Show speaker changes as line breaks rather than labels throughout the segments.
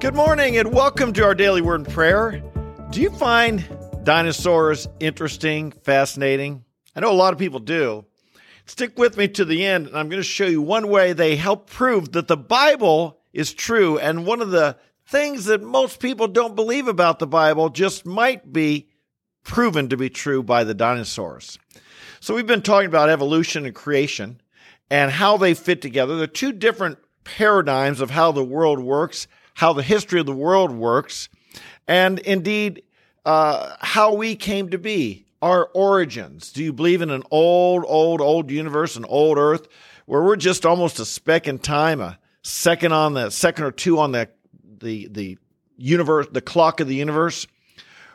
Good morning and welcome to our daily word and prayer. Do you find dinosaurs interesting, fascinating? I know a lot of people do. Stick with me to the end, and I'm going to show you one way they help prove that the Bible is true. And one of the things that most people don't believe about the Bible just might be proven to be true by the dinosaurs. So, we've been talking about evolution and creation and how they fit together. There are two different paradigms of how the world works how the history of the world works, and indeed uh, how we came to be, our origins. Do you believe in an old, old, old universe, an old Earth, where we're just almost a speck in time, a second on the second or two on the the the universe, the clock of the universe,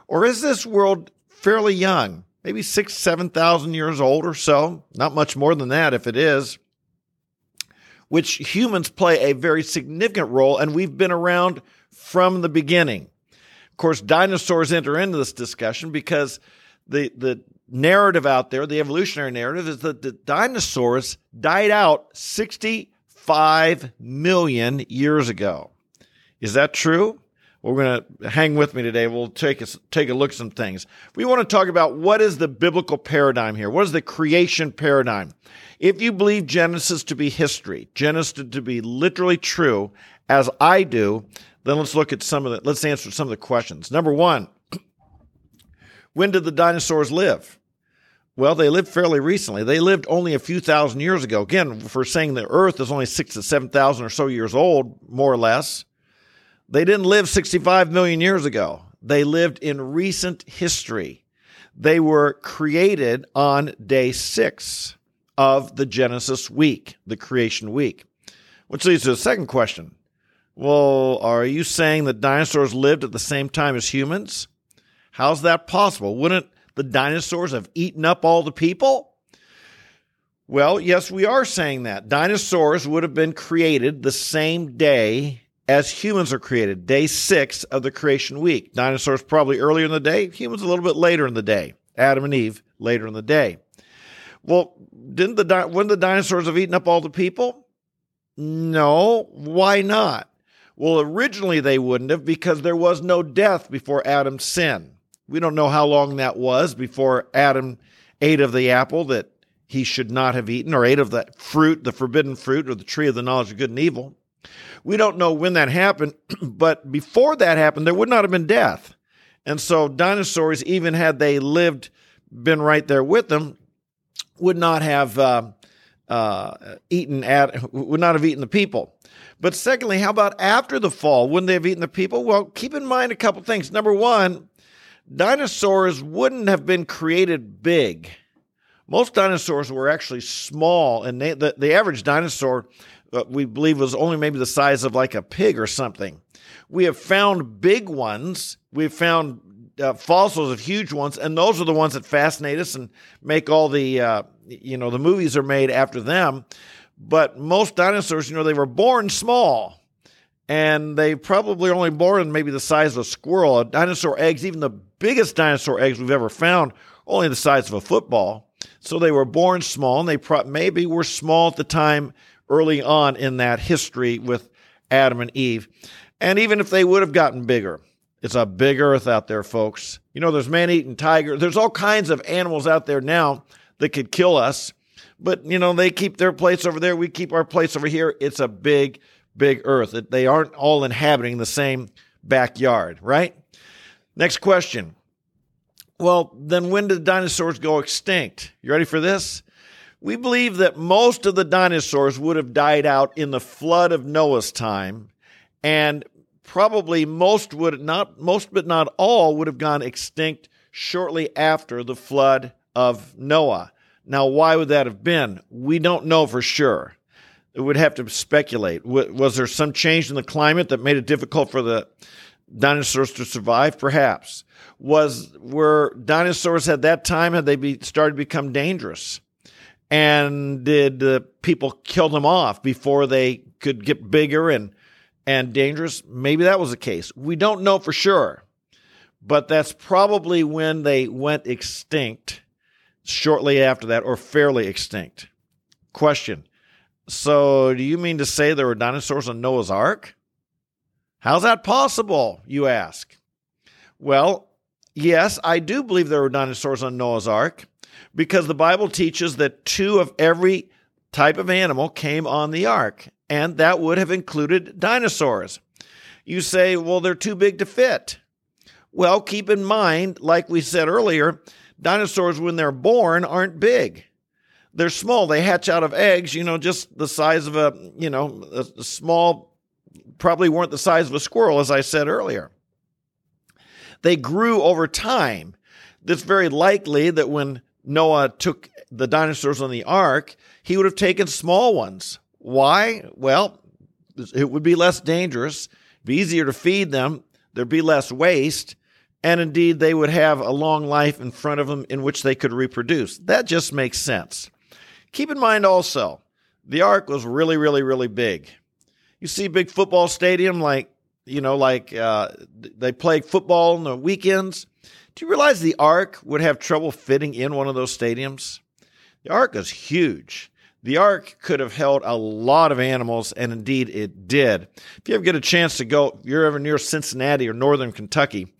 or is this world fairly young? Maybe six, seven thousand years old or so. Not much more than that, if it is which humans play a very significant role, and we've been around from the beginning. Of course, dinosaurs enter into this discussion because the, the narrative out there, the evolutionary narrative, is that the dinosaurs died out 65 million years ago. Is that true? We're going to hang with me today. We'll take a, take a look at some things. We want to talk about what is the biblical paradigm here? What is the creation paradigm? If you believe Genesis to be history, Genesis to be literally true, as I do, then let's look at some of the, let's answer some of the questions. Number one, when did the dinosaurs live? Well, they lived fairly recently. They lived only a few thousand years ago. Again, for saying the Earth is only six to 7,000 or so years old, more or less. They didn't live 65 million years ago. They lived in recent history. They were created on day six of the Genesis week, the creation week. Which leads to the second question. Well, are you saying that dinosaurs lived at the same time as humans? How's that possible? Wouldn't the dinosaurs have eaten up all the people? Well, yes, we are saying that. Dinosaurs would have been created the same day as humans are created, day six of the creation week. Dinosaurs probably earlier in the day, humans a little bit later in the day. Adam and Eve later in the day. Well, didn't the wouldn't the dinosaurs have eaten up all the people? No. Why not? Well, originally they wouldn't have because there was no death before Adam's sin. We don't know how long that was before Adam ate of the apple that he should not have eaten, or ate of the fruit, the forbidden fruit, or the tree of the knowledge of good and evil. We don't know when that happened, but before that happened, there would not have been death. And so dinosaurs, even had they lived, been right there with them, would not have uh, uh, eaten at, would not have eaten the people. But secondly, how about after the fall? Wouldn't they have eaten the people? Well, keep in mind a couple things. Number one, dinosaurs wouldn't have been created big. Most dinosaurs were actually small, and they, the, the average dinosaur uh, we believe was only maybe the size of like a pig or something. We have found big ones. We've found uh, fossils of huge ones, and those are the ones that fascinate us and make all the uh, you know the movies are made after them. But most dinosaurs, you know, they were born small, and they probably only born maybe the size of a squirrel. A Dinosaur eggs, even the biggest dinosaur eggs we've ever found, only the size of a football. So they were born small, and they pro- maybe were small at the time early on in that history with Adam and Eve. And even if they would have gotten bigger, it's a big earth out there, folks. You know, there's man eating tiger. There's all kinds of animals out there now that could kill us. But, you know, they keep their place over there. We keep our place over here. It's a big, big earth. They aren't all inhabiting the same backyard, right? Next question. Well, then when did the dinosaurs go extinct? You ready for this? We believe that most of the dinosaurs would have died out in the flood of Noah's time, and probably most would not, most but not all would have gone extinct shortly after the flood of Noah. Now, why would that have been? We don't know for sure. It would have to speculate. Was there some change in the climate that made it difficult for the dinosaurs to survive? Perhaps. Was were dinosaurs at that time had they be, started to become dangerous? And did uh, people kill them off before they could get bigger and and dangerous? Maybe that was the case. We don't know for sure, but that's probably when they went extinct. Shortly after that, or fairly extinct. Question: So, do you mean to say there were dinosaurs on Noah's Ark? How's that possible, you ask? Well, yes, I do believe there were dinosaurs on Noah's Ark because the Bible teaches that two of every type of animal came on the ark, and that would have included dinosaurs. You say, well, they're too big to fit. Well, keep in mind, like we said earlier, dinosaurs, when they're born, aren't big. They're small. They hatch out of eggs, you know, just the size of a, you know, a small, probably weren't the size of a squirrel, as I said earlier. They grew over time. It's very likely that when Noah took the dinosaurs on the ark, he would have taken small ones. Why? Well, it would be less dangerous, be easier to feed them, there'd be less waste, and indeed they would have a long life in front of them in which they could reproduce. That just makes sense. Keep in mind also, the ark was really, really, really big. You see big football stadium like, you know, like uh, they play football on the weekends. Do you realize the ark would have trouble fitting in one of those stadiums? The ark is huge. The ark could have held a lot of animals, and indeed it did. If you ever get a chance to go, if you're ever near Cincinnati or northern Kentucky,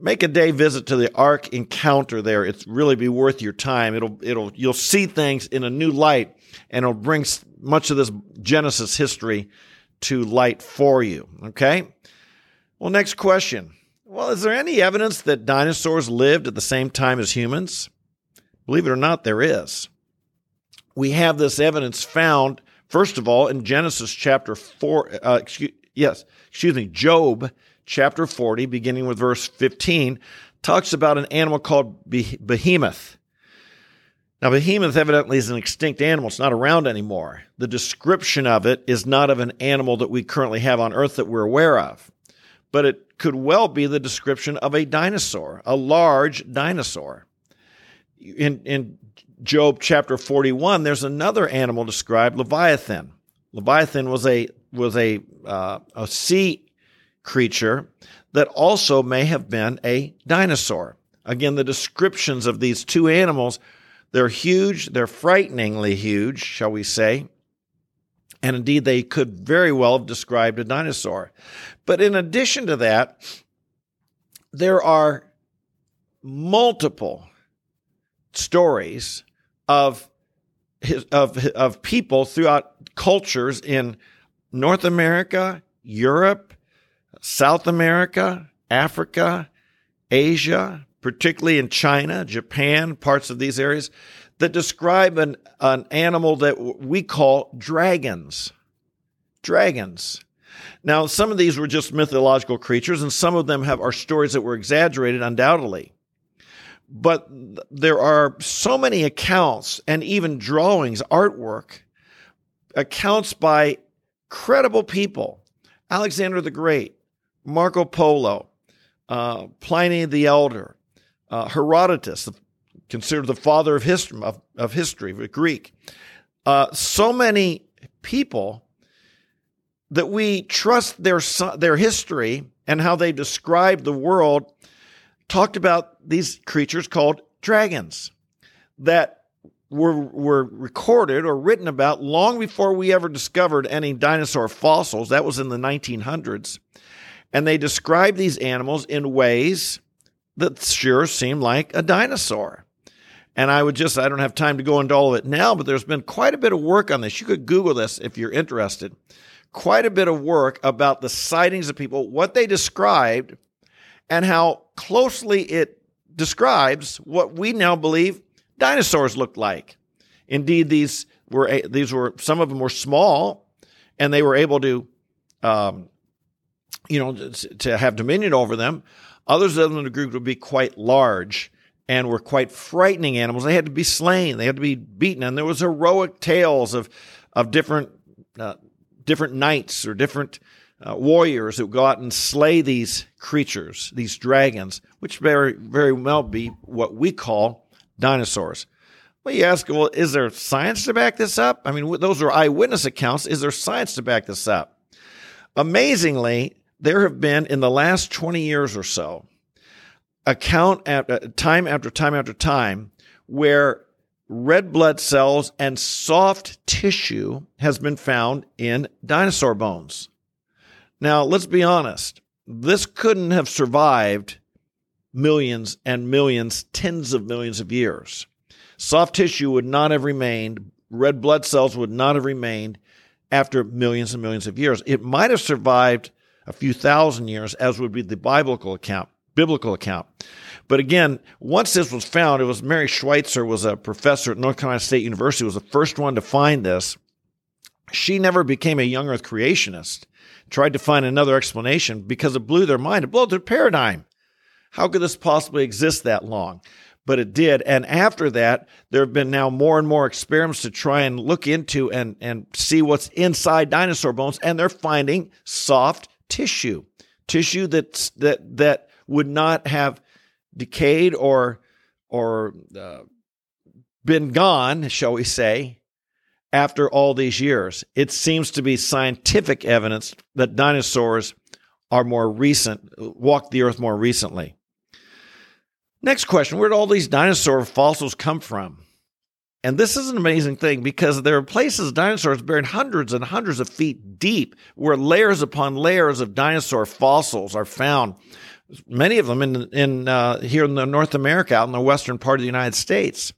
make a day visit to the Ark Encounter there. It's really be worth your time. It'll it'll you'll see things in a new light, and it'll bring much of this Genesis history to light for you. Okay. Well, next question. Well, is there any evidence that dinosaurs lived at the same time as humans? Believe it or not, there is. We have this evidence found, first of all, in Genesis chapter 4, uh, excuse, yes, excuse me, Job chapter 40, beginning with verse 15, talks about an animal called behemoth. Now, behemoth evidently is an extinct animal. It's not around anymore. The description of it is not of an animal that we currently have on Earth that we're aware of, but it could well be the description of a dinosaur, a large dinosaur. In, in Job chapter 41, there's another animal described, Leviathan. Leviathan was a was a uh, a sea creature that also may have been a dinosaur. Again, the descriptions of these two animals, they're huge, they're frighteningly huge, shall we say. And indeed, they could very well have described a dinosaur. But in addition to that, there are multiple stories of of of people throughout cultures in North America, Europe, South America, Africa, Asia, particularly in China, Japan, parts of these areas, that describe an, an animal that we call dragons. Dragons. Now, some of these were just mythological creatures, and some of them have are stories that were exaggerated, undoubtedly. But there are so many accounts and even drawings, artwork, accounts by credible people. Alexander the Great, Marco Polo, uh, Pliny the Elder, uh, Herodotus, considered the father of history, of, of history, Greek. Uh, so many people that we trust their their history and how they describe the world talked about these creatures called dragons that were were recorded or written about long before we ever discovered any dinosaur fossils. That was in the 1900s. And they describe these animals in ways that sure seemed like a dinosaur. And I would just, I don't have time to go into all of it now, but there's been quite a bit of work on this. You could Google this if you're interested. Quite a bit of work about the sightings of people, what they described, and how closely it describes what we now believe dinosaurs looked like. Indeed, these were these were some of them were small, and they were able to um, you know, to have dominion over them. Others of them in the group would be quite large and were quite frightening animals. They had to be slain. They had to be beaten. And there was heroic tales of, of different, uh, different knights or different uh, warriors who go out and slay these creatures, these dragons, which very, very well be what we call dinosaurs. Well, you ask, well, is there science to back this up? I mean, those are eyewitness accounts. Is there science to back this up? Amazingly, there have been in the last 20 years or so account after, uh, time after time after time where red blood cells and soft tissue has been found in dinosaur bones. Now, let's be honest. This couldn't have survived millions and millions, tens of millions of years. Soft tissue would not have remained, red blood cells would not have remained after millions and millions of years. It might have survived a few thousand years, as would be the biblical account, biblical account. But again, once this was found, it was Mary Schweitzer was a professor at North Carolina State University, was the first one to find this. She never became a young earth creationist, tried to find another explanation because it blew their mind. It blew their paradigm. How could this possibly exist that long? But it did. And after that, there have been now more and more experiments to try and look into and, and see what's inside dinosaur bones. And they're finding soft tissue, tissue that's, that, that would not have decayed or, or uh, been gone, shall we say, after all these years. It seems to be scientific evidence that dinosaurs are more recent, walked the earth more recently. Next question Where did all these dinosaur fossils come from? And this is an amazing thing because there are places dinosaurs buried hundreds and hundreds of feet deep where layers upon layers of dinosaur fossils are found. Many of them in, in uh, here in North America, out in the western part of the United States.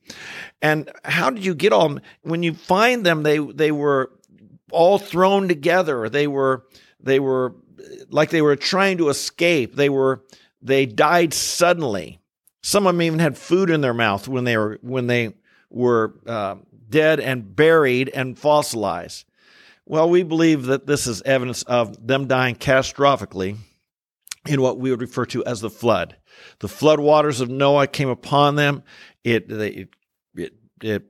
And how did you get all them? When you find them, they they were all thrown together. They were they were like they were trying to escape. They were they died suddenly. Some of them even had food in their mouth when they were when they were uh, dead and buried and fossilized. Well, we believe that this is evidence of them dying catastrophically in what we would refer to as the flood. The flood waters of Noah came upon them. It it it, it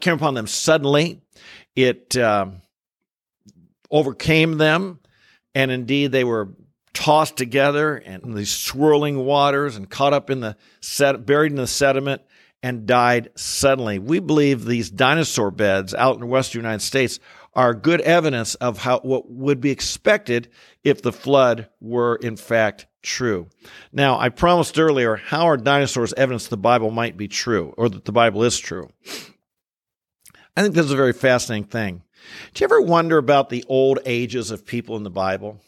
came upon them suddenly. It um, overcame them, and indeed they were tossed together and these swirling waters and caught up in the set, buried in the sediment and died suddenly. We believe these dinosaur beds out in the western United States are good evidence of how what would be expected if the flood were in fact true. Now, I promised earlier, how are dinosaurs evidence the Bible might be true or that the Bible is true? I think this is a very fascinating thing. Do you ever wonder about the old ages of people in the Bible?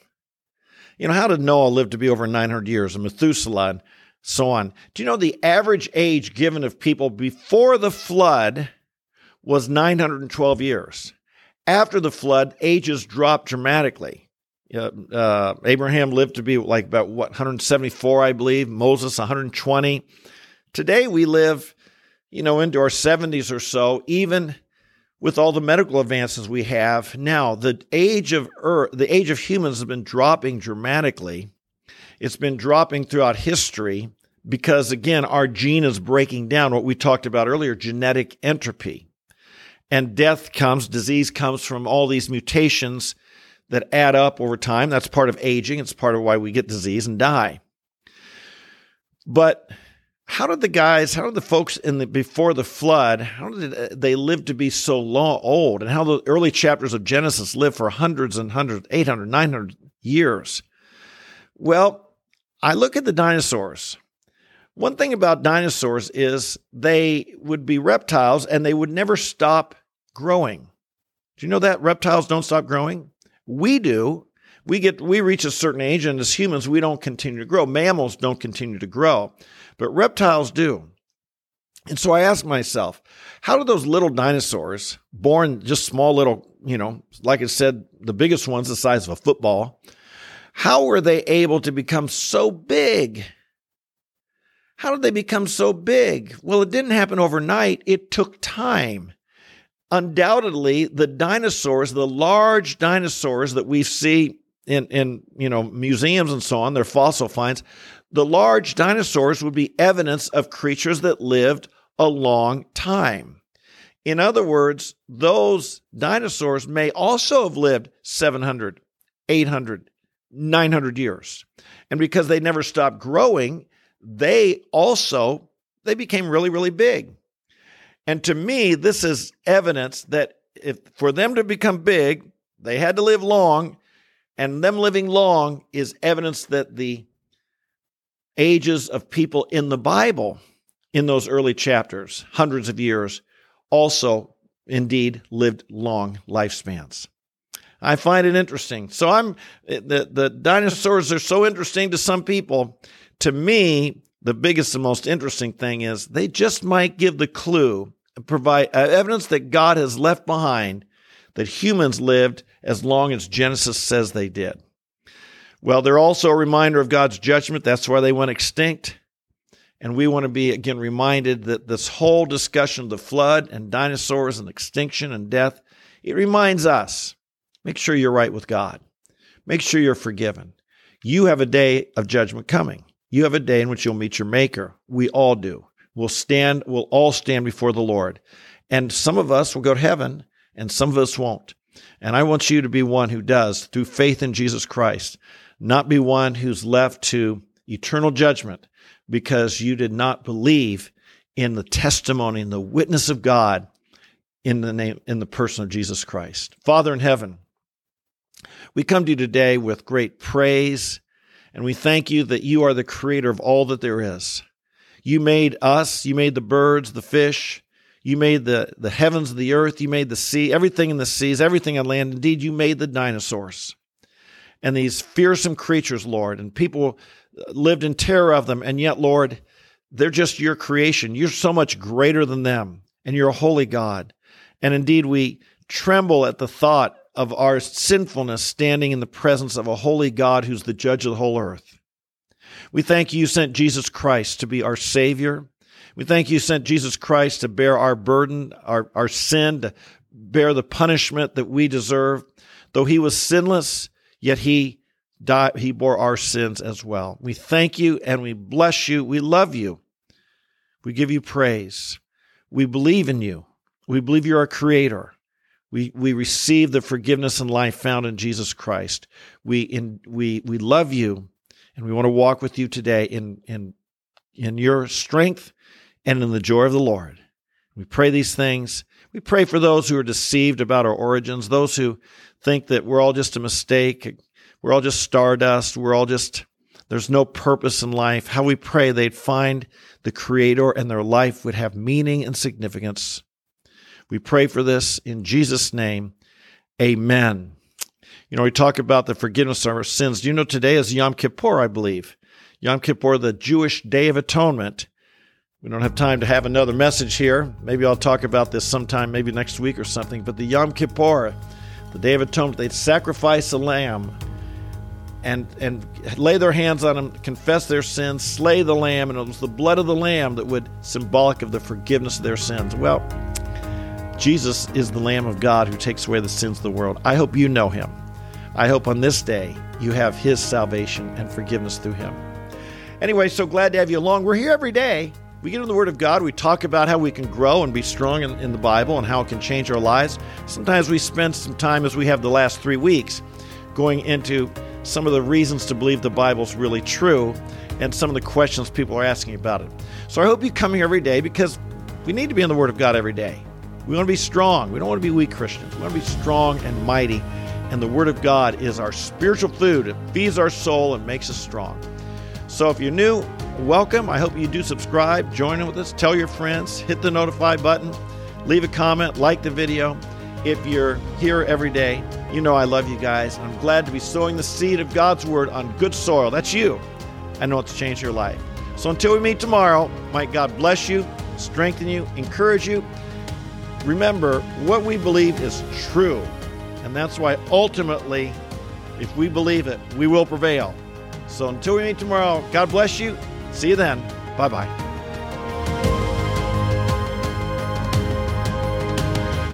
You know, how did Noah live to be over 900 years and Methuselah so on? Do you know the average age given of people before the flood was 912 years? After the flood, ages dropped dramatically. Uh, Abraham lived to be like about what 174, I believe. Moses 120. Today we live, you know, into our 70s or so. Even with all the medical advances we have now, the age of Earth, the age of humans has been dropping dramatically. It's been dropping throughout history because, again, our gene is breaking down. What we talked about earlier, genetic entropy, and death comes, disease comes from all these mutations that add up over time. That's part of aging. It's part of why we get disease and die. But how did the guys, how did the folks in the before the flood, how did uh, they live to be so long old, and how the early chapters of Genesis live for hundreds and hundreds, 800, 900 years? Well, I look at the dinosaurs. One thing about dinosaurs is they would be reptiles and they would never stop growing. Do you know that reptiles don't stop growing? We do. We get we reach a certain age and as humans we don't continue to grow. Mammals don't continue to grow but reptiles do. And so I asked myself, how do those little dinosaurs, born just small little, you know, like I said, the biggest ones the size of a football, how were they able to become so big? How did they become so big? Well, it didn't happen overnight, it took time. Undoubtedly, the dinosaurs, the large dinosaurs that we see in, in you know museums and so on, they're fossil finds, the large dinosaurs would be evidence of creatures that lived a long time. In other words, those dinosaurs may also have lived 700, 800, 900 years. And because they never stopped growing, they also they became really really big. And to me, this is evidence that if for them to become big, they had to live long, and them living long is evidence that the ages of people in the Bible in those early chapters, hundreds of years, also indeed lived long lifespans. I find it interesting. So I'm the the dinosaurs are so interesting to some people. To me, the biggest and most interesting thing is they just might give the clue, provide uh, evidence that God has left behind that humans lived as long as Genesis says they did. Well, they're also a reminder of God's judgment. That's why they went extinct. And we want to be again reminded that this whole discussion of the flood and dinosaurs and extinction and death, it reminds us make sure you're right with God. Make sure you're forgiven. You have a day of judgment coming. You have a day in which you'll meet your maker. We all do. We'll stand, we'll all stand before the Lord. And some of us will go to heaven and some of us won't. And I want you to be one who does through faith in Jesus Christ, not be one who's left to eternal judgment because you did not believe in the testimony and the witness of God in the name in the person of Jesus Christ. Father in heaven, we come to you today with great praise and we thank you that you are the creator of all that there is. You made us, you made the birds, the fish, you made the, the heavens, the earth, you made the sea, everything in the seas, everything on land. Indeed, you made the dinosaurs and these fearsome creatures, Lord. And people uh, lived in terror of them. And yet, Lord, they're just your creation. You're so much greater than them, and you're a holy God. And indeed, we tremble at the thought of our sinfulness standing in the presence of a holy God who's the judge of the whole earth. We thank you, you sent Jesus Christ to be our Savior. We thank you, sent Jesus Christ to bear our burden, our, our sin, to bear the punishment that we deserve. Though he was sinless, yet he died, he bore our sins as well. We thank you and we bless you. We love you. We give you praise. We believe in you. We believe you're our creator. We, we receive the forgiveness and life found in Jesus Christ. We, in, we, we love you and we want to walk with you today in, in, in your strength and in the joy of the Lord. We pray these things. We pray for those who are deceived about our origins, those who think that we're all just a mistake, we're all just stardust, we're all just, there's no purpose in life. How we pray they'd find the Creator and their life would have meaning and significance. We pray for this in Jesus' name. Amen. You know, we talk about the forgiveness of our sins. Do you know today is Yom Kippur, I believe? Yom Kippur, the Jewish Day of Atonement. We don't have time to have another message here. Maybe I'll talk about this sometime, maybe next week or something. But the Yom Kippur, the Day of Atonement, they'd sacrifice a lamb and and lay their hands on him, confess their sins, slay the lamb, and it was the blood of the lamb that would symbolic of the forgiveness of their sins. Well, Jesus is the Lamb of God who takes away the sins of the world. I hope you know him. I hope on this day you have his salvation and forgiveness through him. Anyway, so glad to have you along. We're here every day. We get in the Word of God. We talk about how we can grow and be strong in, in the Bible and how it can change our lives. Sometimes we spend some time, as we have the last three weeks, going into some of the reasons to believe the Bible's really true and some of the questions people are asking about it. So I hope you come here every day because we need to be in the Word of God every day. We want to be strong. We don't want to be weak Christians. We want to be strong and mighty. And the Word of God is our spiritual food. It feeds our soul and makes us strong. So if you're new, welcome. I hope you do subscribe, join in with us, tell your friends, hit the notify button, leave a comment, like the video. If you're here every day, you know I love you guys. I'm glad to be sowing the seed of God's Word on good soil. That's you. I know it's changed your life. So until we meet tomorrow, might God bless you, strengthen you, encourage you. Remember, what we believe is true. And that's why ultimately, if we believe it, we will prevail. So until we meet tomorrow, God bless you. See you then. Bye bye.